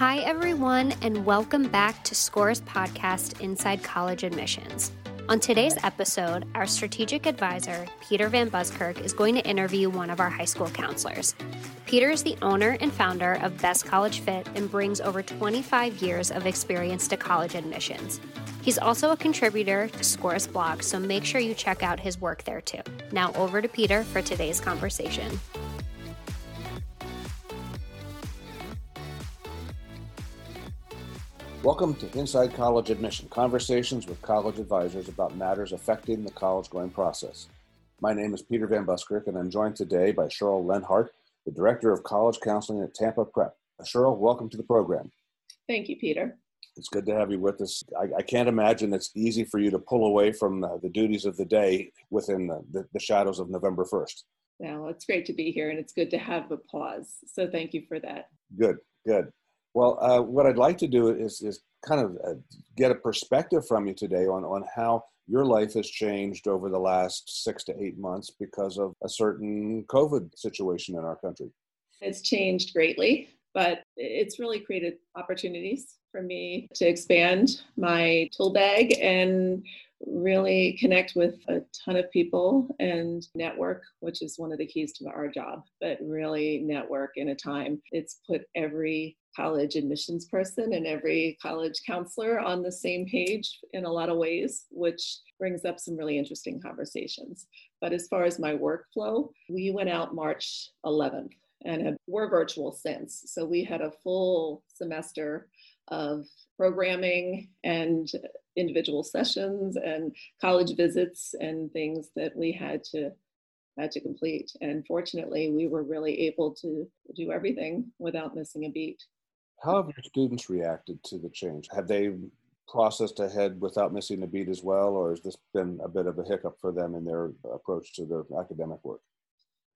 Hi, everyone, and welcome back to SCOIR's podcast, Inside College Admissions. On today's episode, our strategic advisor, Peter Van Buskirk, is going to interview one of our high school counselors. Peter is the owner and founder of Best College Fit and brings over 25 years of experience to college admissions. He's also a contributor to SCOIR's blog, so make sure you check out his work there too. Now, over to Peter for today's conversation. Welcome to Inside College Admission Conversations with college advisors about matters affecting the college going process. My name is Peter Van Buskirk, and I'm joined today by Cheryl Lenhart, the Director of College Counseling at Tampa Prep. Uh, Cheryl, welcome to the program. Thank you, Peter. It's good to have you with us. I, I can't imagine it's easy for you to pull away from the, the duties of the day within the, the, the shadows of November 1st. Well, it's great to be here, and it's good to have a pause. So thank you for that. Good, good. Well, uh, what I'd like to do is, is kind of uh, get a perspective from you today on, on how your life has changed over the last six to eight months because of a certain COVID situation in our country. It's changed greatly, but it's really created opportunities for me to expand my tool bag and really connect with a ton of people and network, which is one of the keys to our job, but really network in a time. It's put every college admissions person and every college counselor on the same page in a lot of ways, which brings up some really interesting conversations. But as far as my workflow, we went out March 11th and we're virtual since. So we had a full semester of programming and individual sessions and college visits and things that we had to had to complete and fortunately we were really able to do everything without missing a beat how have your students reacted to the change have they processed ahead without missing a beat as well or has this been a bit of a hiccup for them in their approach to their academic work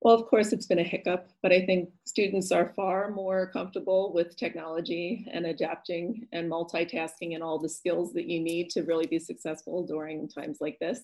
well, of course, it's been a hiccup, but I think students are far more comfortable with technology and adapting and multitasking and all the skills that you need to really be successful during times like this.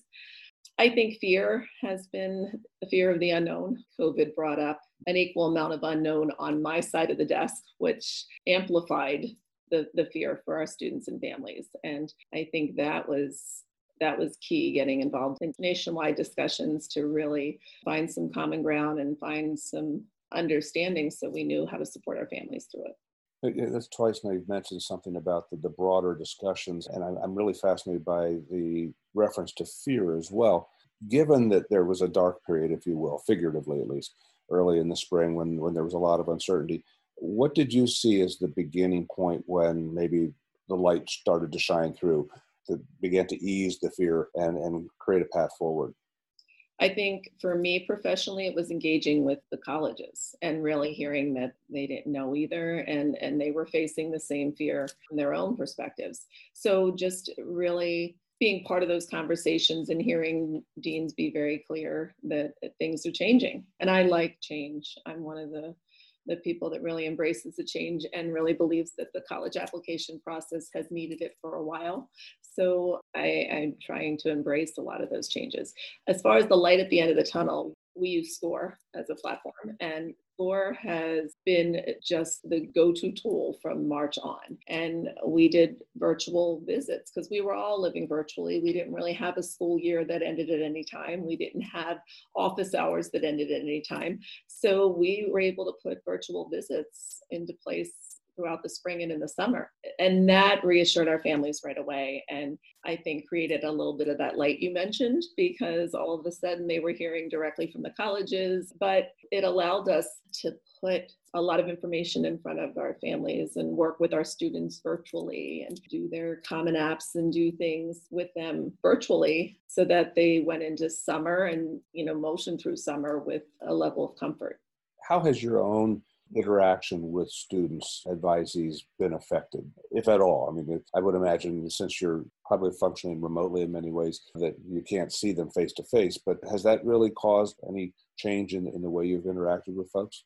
I think fear has been the fear of the unknown. COVID brought up an equal amount of unknown on my side of the desk, which amplified the, the fear for our students and families. And I think that was that was key getting involved in nationwide discussions to really find some common ground and find some understanding so we knew how to support our families through it. Uh, that's twice now you've mentioned something about the, the broader discussions, and I'm, I'm really fascinated by the reference to fear as well. Given that there was a dark period, if you will, figuratively at least, early in the spring when, when there was a lot of uncertainty, what did you see as the beginning point when maybe the light started to shine through? that began to ease the fear and, and create a path forward? I think for me professionally, it was engaging with the colleges and really hearing that they didn't know either and, and they were facing the same fear from their own perspectives. So just really being part of those conversations and hearing deans be very clear that, that things are changing. And I like change. I'm one of the the people that really embraces the change and really believes that the college application process has needed it for a while. So I, I'm trying to embrace a lot of those changes. As far as the light at the end of the tunnel, we use SCOIR as a platform, and SCOIR has been just the go to tool from March on. And we did virtual visits because we were all living virtually. We didn't really have a school year that ended at any time, we didn't have office hours that ended at any time. So we were able to put virtual visits into place throughout the spring and in the summer. And that reassured our families right away. And I think created a little bit of that light you mentioned because all of a sudden they were hearing directly from the colleges, but it allowed us to put a lot of information in front of our families and work with our students virtually and do their common apps and do things with them virtually so that they went into summer and you know motion through summer with a level of comfort how has your own interaction with students, advisees been affected, if at all? I mean, I would imagine since you're probably functioning remotely in many ways that you can't see them face to face, but has that really caused any change in, in the way you've interacted with folks?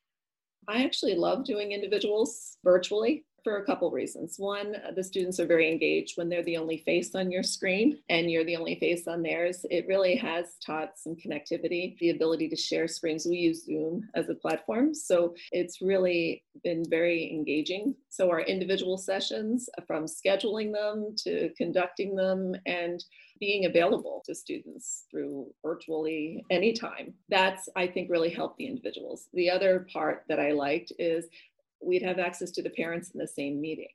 I actually love doing individuals virtually for a couple reasons. One, the students are very engaged when they're the only face on your screen and you're the only face on theirs. It really has taught some connectivity, the ability to share screens. We use Zoom as a platform, so it's really been very engaging. So our individual sessions, uh, from scheduling them to conducting them and being available to students through virtually anytime. That's, I think, really helped the individuals. The other part that I liked is we'd have access to the parents in the same meeting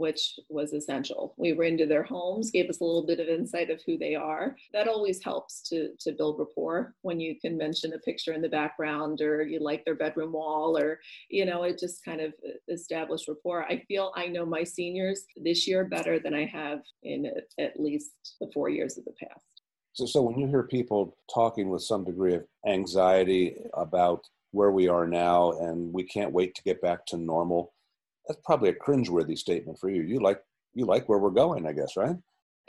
which was essential. We were into their homes, gave us a little bit of insight of who they are. That always helps to, to build rapport when you can mention a picture in the background or you like their bedroom wall or, you know, it just kind of established rapport. I feel I know my seniors this year better than I have in at least the four years of the past. So, so when you hear people talking with some degree of anxiety about where we are now and we can't wait to get back to normal, that's probably a cringeworthy statement for you. You like you like where we're going, I guess, right?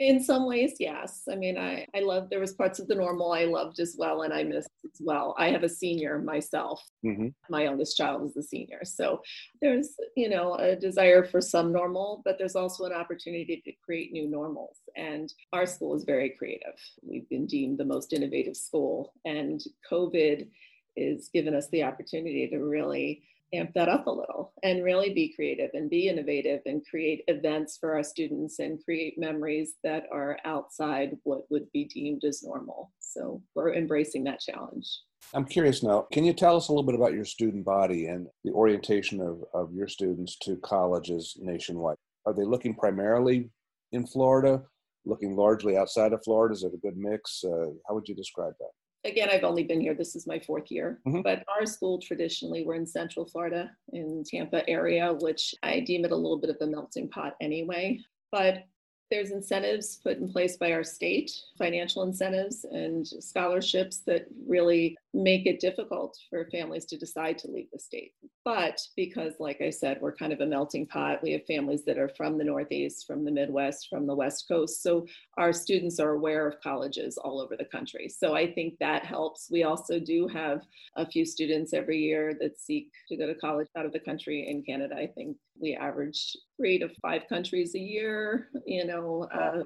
In some ways, yes. I mean, I, I love, there was parts of the normal I loved as well and I missed as well. I have a senior myself. Mm-hmm. My oldest child is a senior. So there's, you know, a desire for some normal, but there's also an opportunity to create new normals. And our school is very creative. We've been deemed the most innovative school and COVID is given us the opportunity to really amp that up a little and really be creative and be innovative and create events for our students and create memories that are outside what would be deemed as normal. So we're embracing that challenge. I'm curious now, can you tell us a little bit about your student body and the orientation of, of your students to colleges nationwide? Are they looking primarily in Florida, looking largely outside of Florida? Is it a good mix? Uh, how would you describe that? Again, I've only been here, this is my fourth year, mm-hmm. but our school traditionally, we're in Central Florida in Tampa area, which I deem it a little bit of a melting pot anyway. But there's incentives put in place by our state, financial incentives and scholarships that really make it difficult for families to decide to leave the state. But because, like I said, we're kind of a melting pot, we have families that are from the Northeast, from the Midwest, from the West Coast. So our students are aware of colleges all over the country. So I think that helps. We also do have a few students every year that seek to go to college out of the country in Canada. I think we average three to five countries a year, you know, uh,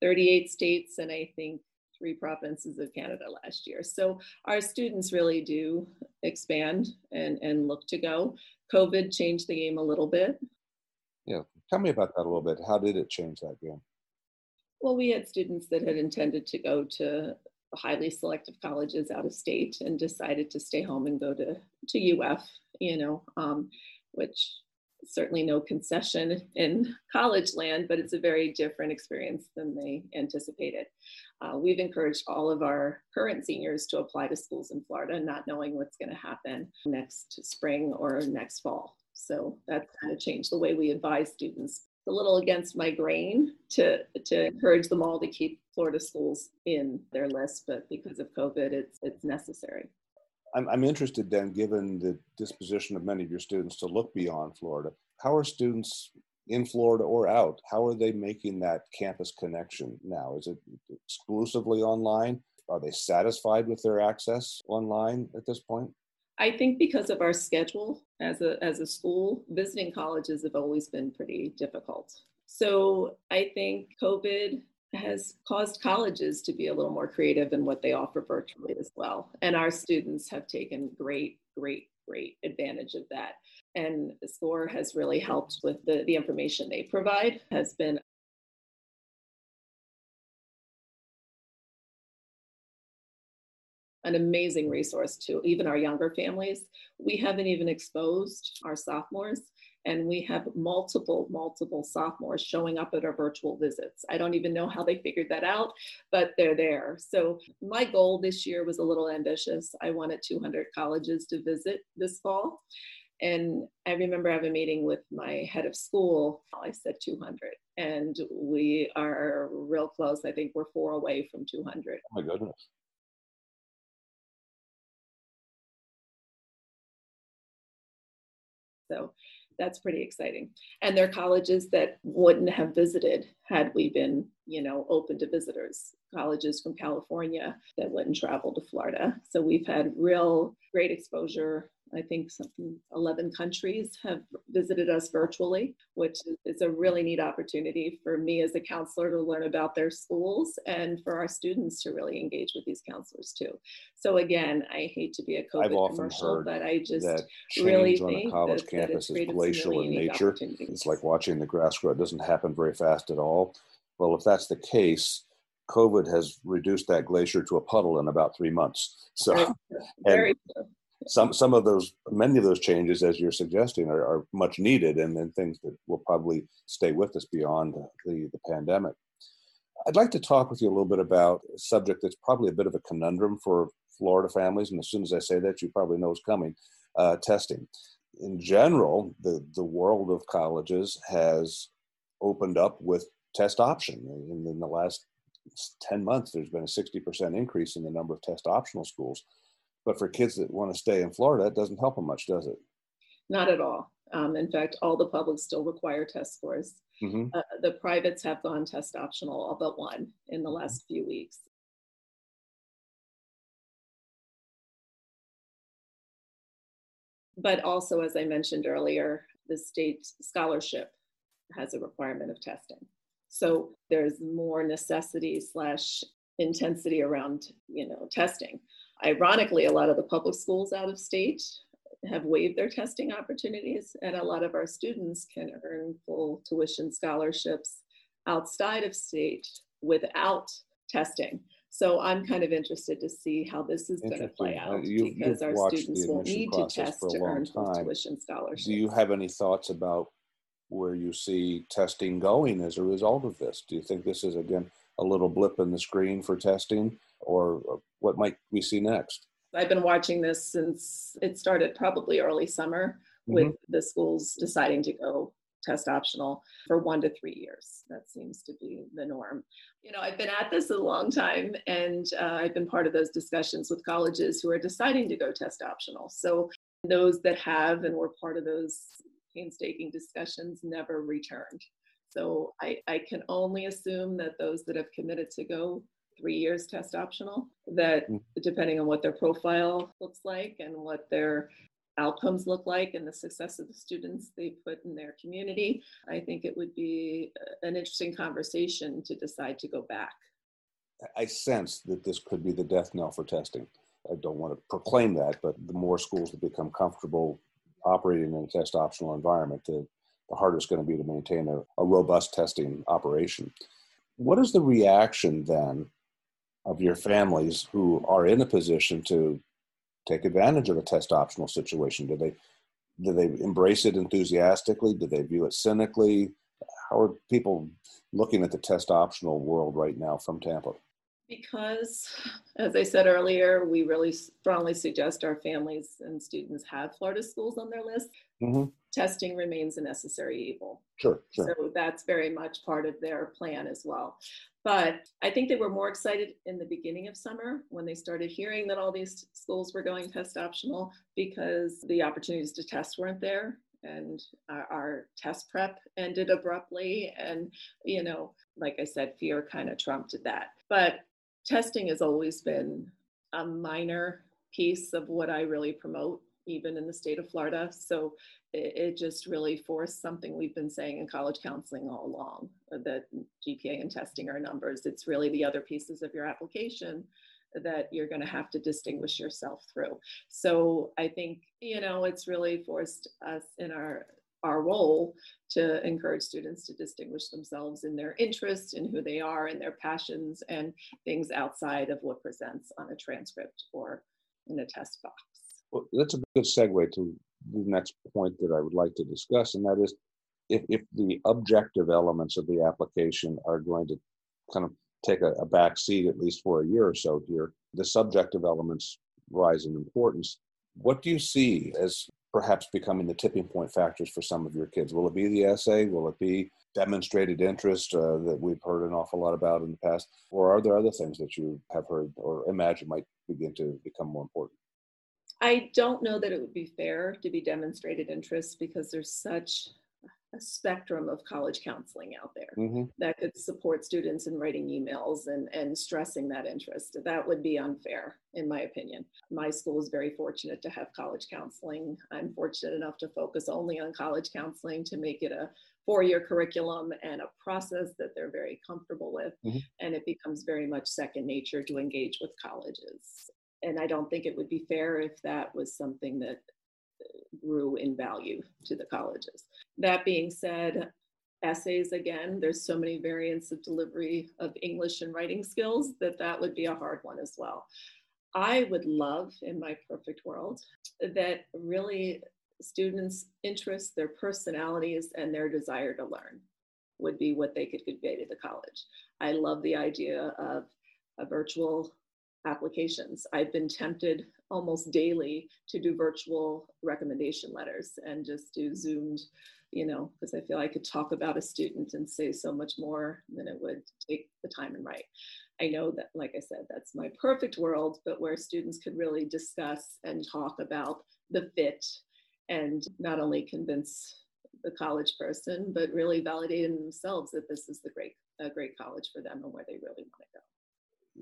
38 states, and I think three provinces of Canada last year. So our students really do expand and, and look to go. COVID changed the game a little bit. Yeah, tell me about that a little bit. How did it change that game? Well, we had students that had intended to go to highly selective colleges out of state and decided to stay home and go to, to UF, you know, um, which certainly no concession in college land, but it's a very different experience than they anticipated. Uh, we've encouraged all of our current seniors to apply to schools in Florida, not knowing what's going to happen next spring or next fall. So that's kind of changed the way we advise students. It's a little against my grain to, to encourage them all to keep Florida schools in their list, but because of COVID, it's, it's necessary. I'm, I'm interested then, given the disposition of many of your students to look beyond Florida, how are students in Florida or out, how are they making that campus connection now? Is it exclusively online? Are they satisfied with their access online at this point? I think because of our schedule as a, as a school, visiting colleges have always been pretty difficult. So I think COVID has caused colleges to be a little more creative in what they offer virtually as well. And our students have taken great, great, great advantage of that. And SCOIR has really helped with the, the information they provide, has been an amazing resource to even our younger families. We haven't even exposed our sophomores and we have multiple, multiple sophomores showing up at our virtual visits. I don't even know how they figured that out, but they're there. So my goal this year was a little ambitious. I wanted 200 colleges to visit this fall. And I remember having a meeting with my head of school. I said 200, and we are real close. I think we're four away from 200. Oh my goodness. So that's pretty exciting. And there are colleges that wouldn't have visited had we been, you know, open to visitors. Colleges from California that wouldn't travel to Florida. So we've had real great exposure. I think something 11 countries have visited us virtually, which is a really neat opportunity for me as a counselor to learn about their schools and for our students to really engage with these counselors too. So again, I hate to be a COVID I've often commercial, heard but I just that change really on a college that, campus that is glacial in nature. It's like watching the grass grow. It doesn't happen very fast at all. Well, if that's the case, COVID has reduced that glacier to a puddle in about three months. So, true some some of those many of those changes as you're suggesting are, are much needed and then things that will probably stay with us beyond the, the pandemic. I'd like to talk with you a little bit about a subject that's probably a bit of a conundrum for florida families and as soon as i say that you probably know it's coming uh, testing. In general the the world of colleges has opened up with test option. In, in the last 10 months there's been a 60% increase in the number of test optional schools but for kids that want to stay in Florida, it doesn't help them much, does it? Not at all. Um, in fact, all the publics still require test scores. Mm-hmm. Uh, the privates have gone test optional, all but one, in the last few weeks. But also, as I mentioned earlier, the state scholarship has a requirement of testing. So there's more necessity slash intensity around, you know, testing. Ironically, a lot of the public schools out of state have waived their testing opportunities, and a lot of our students can earn full tuition scholarships outside of state without testing. So I'm kind of interested to see how this is going to play uh, out uh, you, because our students will need to test to earn full tuition scholarships. Do you have any thoughts about where you see testing going as a result of this? Do you think this is again a little blip in the screen for testing, or what might we see next? I've been watching this since it started probably early summer with mm-hmm. the schools deciding to go test optional for one to three years. That seems to be the norm. You know, I've been at this a long time and uh, I've been part of those discussions with colleges who are deciding to go test optional. So those that have and were part of those painstaking discussions never returned. So I, I can only assume that those that have committed to go three years test optional, that mm. depending on what their profile looks like and what their outcomes look like and the success of the students they put in their community, I think it would be an interesting conversation to decide to go back. I sense that this could be the death knell for testing. I don't want to proclaim that, but the more schools that become comfortable operating in a test optional environment, the, the harder it's going to be to maintain a, a robust testing operation. What is the reaction then of your families who are in a position to take advantage of a test optional situation? Do they do they embrace it enthusiastically? Do they view it cynically? How are people looking at the test optional world right now from Tampa? Because, as I said earlier, we really strongly suggest our families and students have Florida schools on their list. Mm-hmm. Testing remains a necessary evil. Sure, sure. So that's very much part of their plan as well. But I think they were more excited in the beginning of summer when they started hearing that all these schools were going test optional because the opportunities to test weren't there and our, our, test prep ended abruptly and you know like i said fear kind of trumped that but testing has always been a minor piece of what I really promote, even in the state of Florida. So it, it, just really forced something we've been saying in college counseling all along uh, that GPA and testing are numbers. It's really the other pieces of your application that you're going to have to distinguish yourself through. So I think, you know, it's really forced us in our our role to encourage students to distinguish themselves in their interests, in who they are, and their passions, and things outside of what presents on a transcript or in a test box. Well, that's a good segue to the next point that I would like to discuss, and that is if, if the objective elements of the application are going to kind of take a, a back seat, at least for a year or so here, the subjective elements rise in importance. What do you see as perhaps becoming the tipping point factors for some of your kids? Will it be the essay? Will it be demonstrated interest uh, that we've heard an awful lot about in the past? Or are there other things that you have heard or imagine might begin to become more important? I don't know that it would be fair to be demonstrated interest because there's such a spectrum of college counseling out there Mm-hmm. that could support students in writing emails and, and stressing that interest. That would be unfair, in my opinion. My school is very fortunate to have college counseling. I'm fortunate enough to focus only on college counseling to make it a four year curriculum and a process that they're very comfortable with. Mhm. And it becomes very much second nature to engage with colleges. And I don't think it would be fair if that was something that grew in value to the colleges. That being said, essays again, there's so many variants of delivery of English and writing skills that that would be a hard one as well. I would love in my perfect world that really students' interests, their personalities, and their desire to learn would be what they could convey to the college. I love the idea of a virtual applications. I've been tempted almost daily to do virtual recommendation letters and just do zoomed, you know, because I feel I could talk about a student and say so much more than it would take the time and write. I know that, like I said, that's my perfect world, but where students could really discuss and talk about the fit and not only convince the college person, but really validate in themselves that this is the great, a great college for them and where they really want to go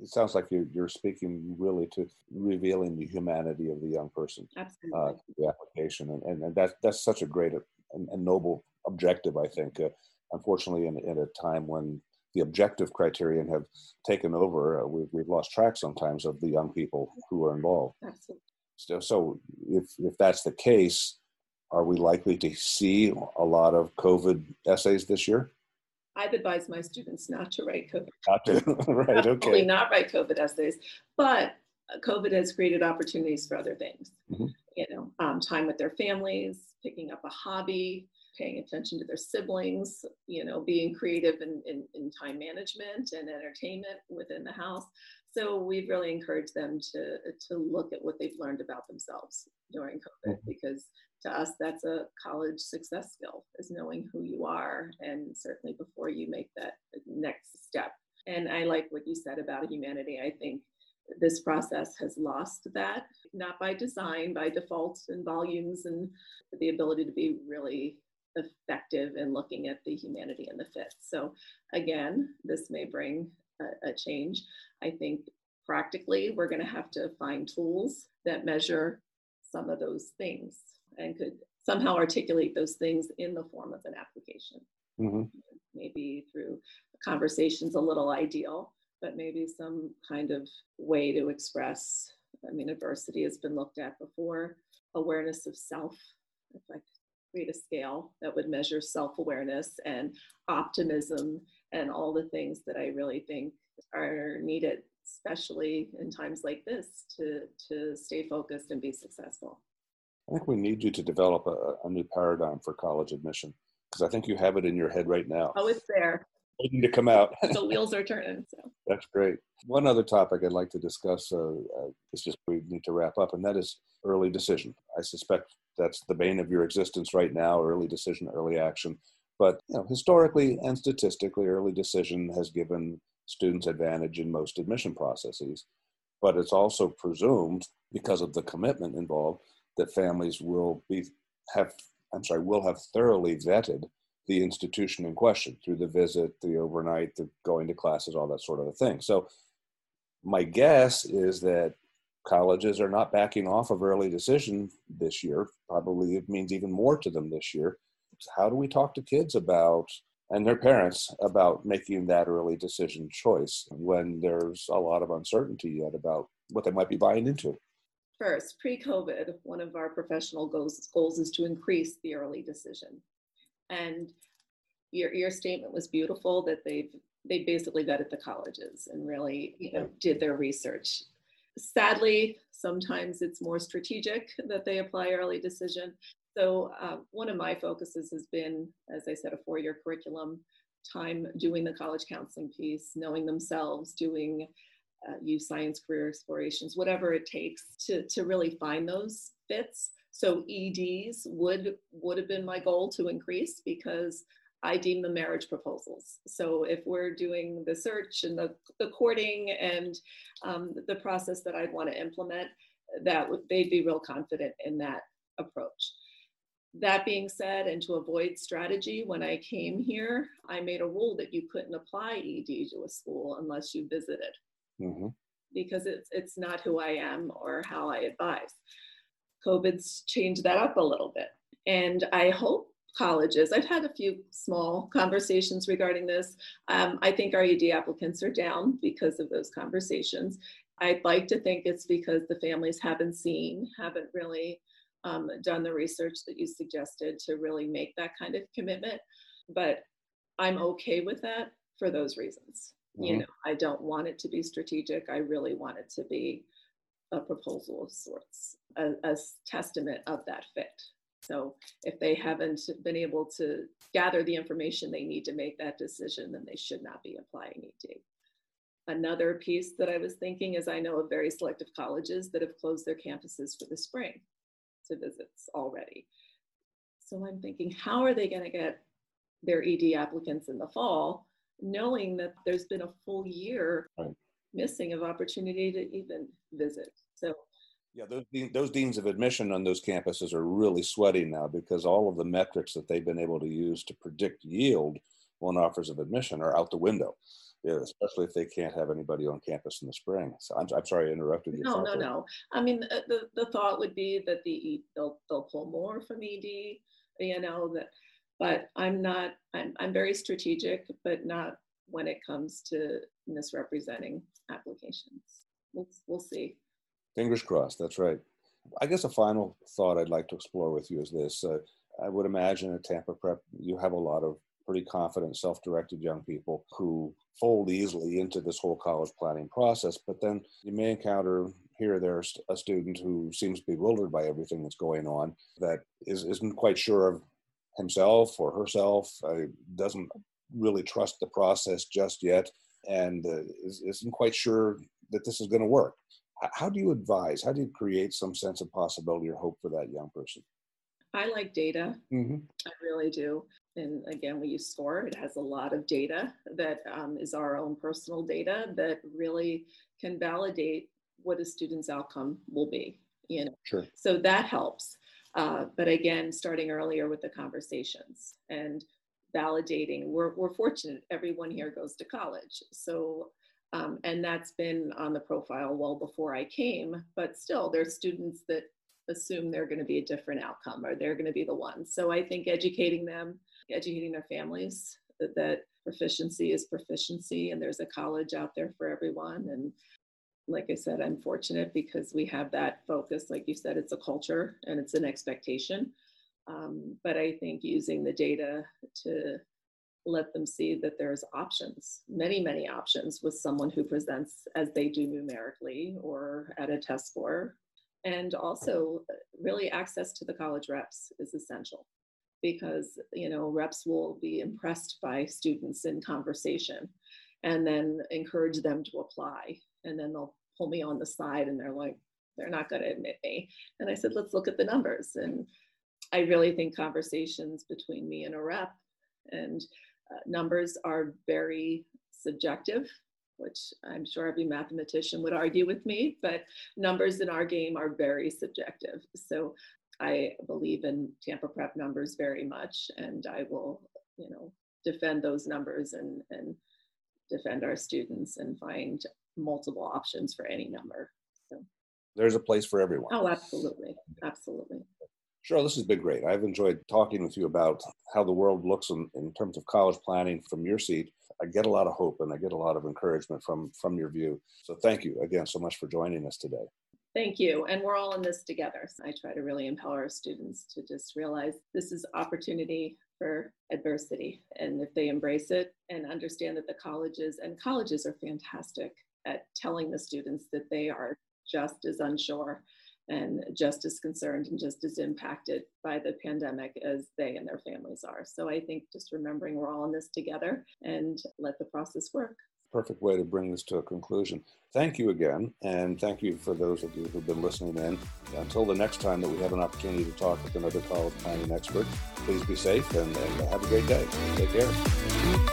it sounds like you're, you're speaking really to revealing the humanity of the young person absolutely. uh, the application and, and, and that's that's such a great and, and noble objective i think uh, unfortunately in, in a time when the objective criterion have taken over uh, we've, we've lost track sometimes of the young people who are involved. Absolutely. So, so if if that's the case are we likely to see a lot of covid essays this year I've advised my students not to write COVID. Not to, right, okay. not write COVID essays, but uh, COVID has created opportunities for other things. Mhm. You know, um, time with their families, picking up a hobby, paying attention to their siblings. You know, being creative in, in, in time management and entertainment within the house. So we've really encouraged them to to look at what they've learned about themselves during COVID Mhm. because to us that's a college success skill is knowing who you are and certainly before you make that next step. And i like what you said about humanity. I think this process has lost that not by design by default and volumes and the ability to be really effective in looking at the humanity and the fit. So again this may bring a, a change. I think practically we're going to have to find tools that measure some of those things and could somehow articulate those things in the form of an application. Mhm. Maybe through conversations, a little ideal, but maybe some kind of way to express. I mean, adversity has been looked at before, awareness of self. If I create a scale that would measure self awareness and optimism and all the things that I really think are needed, especially in times like this, to, to stay focused and be successful. I think we need you to develop a, a new paradigm for college admission because I think you have it in your head right now, Oh, it's there. waiting to come out. The wheels are turning. So That's great. One other topic I'd like to discuss uh, uh, is just we need to wrap up, and that is early decision. I suspect that's the bane of your existence right now: early decision, early action. But you know, historically and statistically, early decision has given students advantage in most admission processes. But it's also presumed, because of the commitment involved, that families will be have I'm sorry will have thoroughly vetted the institution in question through the visit, the overnight, the going to classes, all that sort of thing. So my guess is that colleges are not backing off of early decision this year. Probably it means even more to them this year. How do we talk to kids about and their parents about making that early decision choice when there's a lot of uncertainty yet about what they might be buying into? First, pre-COVID, one of our professional goals, goals is to increase the early decision. And your, your statement was beautiful that they've they basically vetted the colleges and really you know did their research. Sadly, sometimes it's more strategic that they apply early decision. So uh, one of my focuses has been, as I said, a four-year curriculum, time doing the college counseling piece, knowing themselves, doing uh, YouScience career explorations, whatever it takes to, to really find those fits. So EDs would would have been my goal to increase because I deem them marriage proposals. So if we're doing the search and the, the courting and um, the process that I'd want to implement, that would they'd be real confident in that approach. that being said, and to avoid strategy, when I came here, I made a rule that you couldn't apply ED to a school unless you visited, mm-hmm. because it's it's not who I am or how I advise. COVID's changed that up a little bit, and I hope colleges. I've had a few small conversations regarding this. Um, I think our ED applicants are down because of those conversations. I'd like to think it's because the families haven't seen, haven't really um, done the research that you suggested to really make that kind of commitment. But I'm okay with that for those reasons. Mm-hmm. You know, I don't want it to be strategic. I really want it to be a proposal of sorts, a, a testament of that fit. So if they haven't been able to gather the information they need to make that decision, then they should not be applying ED. Another piece that I was thinking is I know of very selective colleges that have closed their campuses for the spring to visits already. So I'm thinking, how are they going to get their ED applicants in the fall, knowing that there's been a full year right. missing of opportunity to even visit? So yeah, those those deans of admission on those campuses are really sweating now because all of the metrics that they've been able to use to predict yield on offers of admission are out the window. Yeah, especially if they can't have anybody on campus in the spring. So I'm, I'm sorry I interrupted you. No, no, no. I mean, uh, the, the thought would be that the they'll they'll pull more from ED, you know that, but I'm not. I'm I'm very strategic, but not when it comes to misrepresenting applications. We'll we'll see. Fingers crossed. That's right. I guess a final thought I'd like to explore with you is this. Uh, I would imagine at Tampa Prep, you have a lot of pretty confident, self directed young people who fold easily into this whole college planning process. But then you may encounter here or there a student who seems bewildered by everything that's going on, that is, isn't quite sure of himself or herself, uh, doesn't really trust the process just yet, and uh, is, isn't quite sure that this is going to work how do you advise? How do you create some sense of possibility or hope for that young person? I like data. Mm-hmm. I really do. And again, we use SCOIR. It has a lot of data that um, is our own personal data that really can validate what a student's outcome will be. You know, sure. so that helps. Uh, but again, starting earlier with the conversations and validating. We're we're fortunate. Everyone here goes to college, so um, and that's been on the profile well before I came, but still there's students that assume they're going to be a different outcome or they're going to be the ones. So I think educating them, educating their families that, that proficiency is proficiency and there's a college out there for everyone. And like I said, I'm fortunate because we have that focus. Like you said, it's a culture and it's an expectation. Um, but I think using the data to let them see that there's options, many, many options with someone who presents as they do numerically or at a test score. And also, really, access to the college reps is essential because you know reps will be impressed by students in conversation and then encourage them to apply. And then they'll pull me on the side and they're like they're not going to admit me. And i said let's look at the numbers. And i really think conversations between me and a rep and uh, numbers are very subjective, which I'm sure every mathematician would argue with me, but numbers in our game are very subjective. So I believe in Tampa Prep numbers very much, and I will, you know, defend those numbers and, and defend our students and find multiple options for any number. So there's a place for everyone. Oh, absolutely. Absolutely. Sure, this has been great. I've enjoyed talking with you about how the world looks in, in terms of college planning from your seat. I get a lot of hope and I get a lot of encouragement from from your view. So thank you again so much for joining us today. Thank you. And we're all in this together. So I try to really empower students to just realize this is opportunity for adversity. And if they embrace it and understand that the colleges and colleges are fantastic at telling the students that they are just as unsure and just as concerned and just as impacted by the pandemic as they and their families are. So I think just remembering we're all in this together and let the process work. Perfect way to bring this to a conclusion. Thank you again, and thank you for those of you who've been listening in. Until the next time that we have an opportunity to talk with another college planning expert, please be safe and, and have a great day. Take care.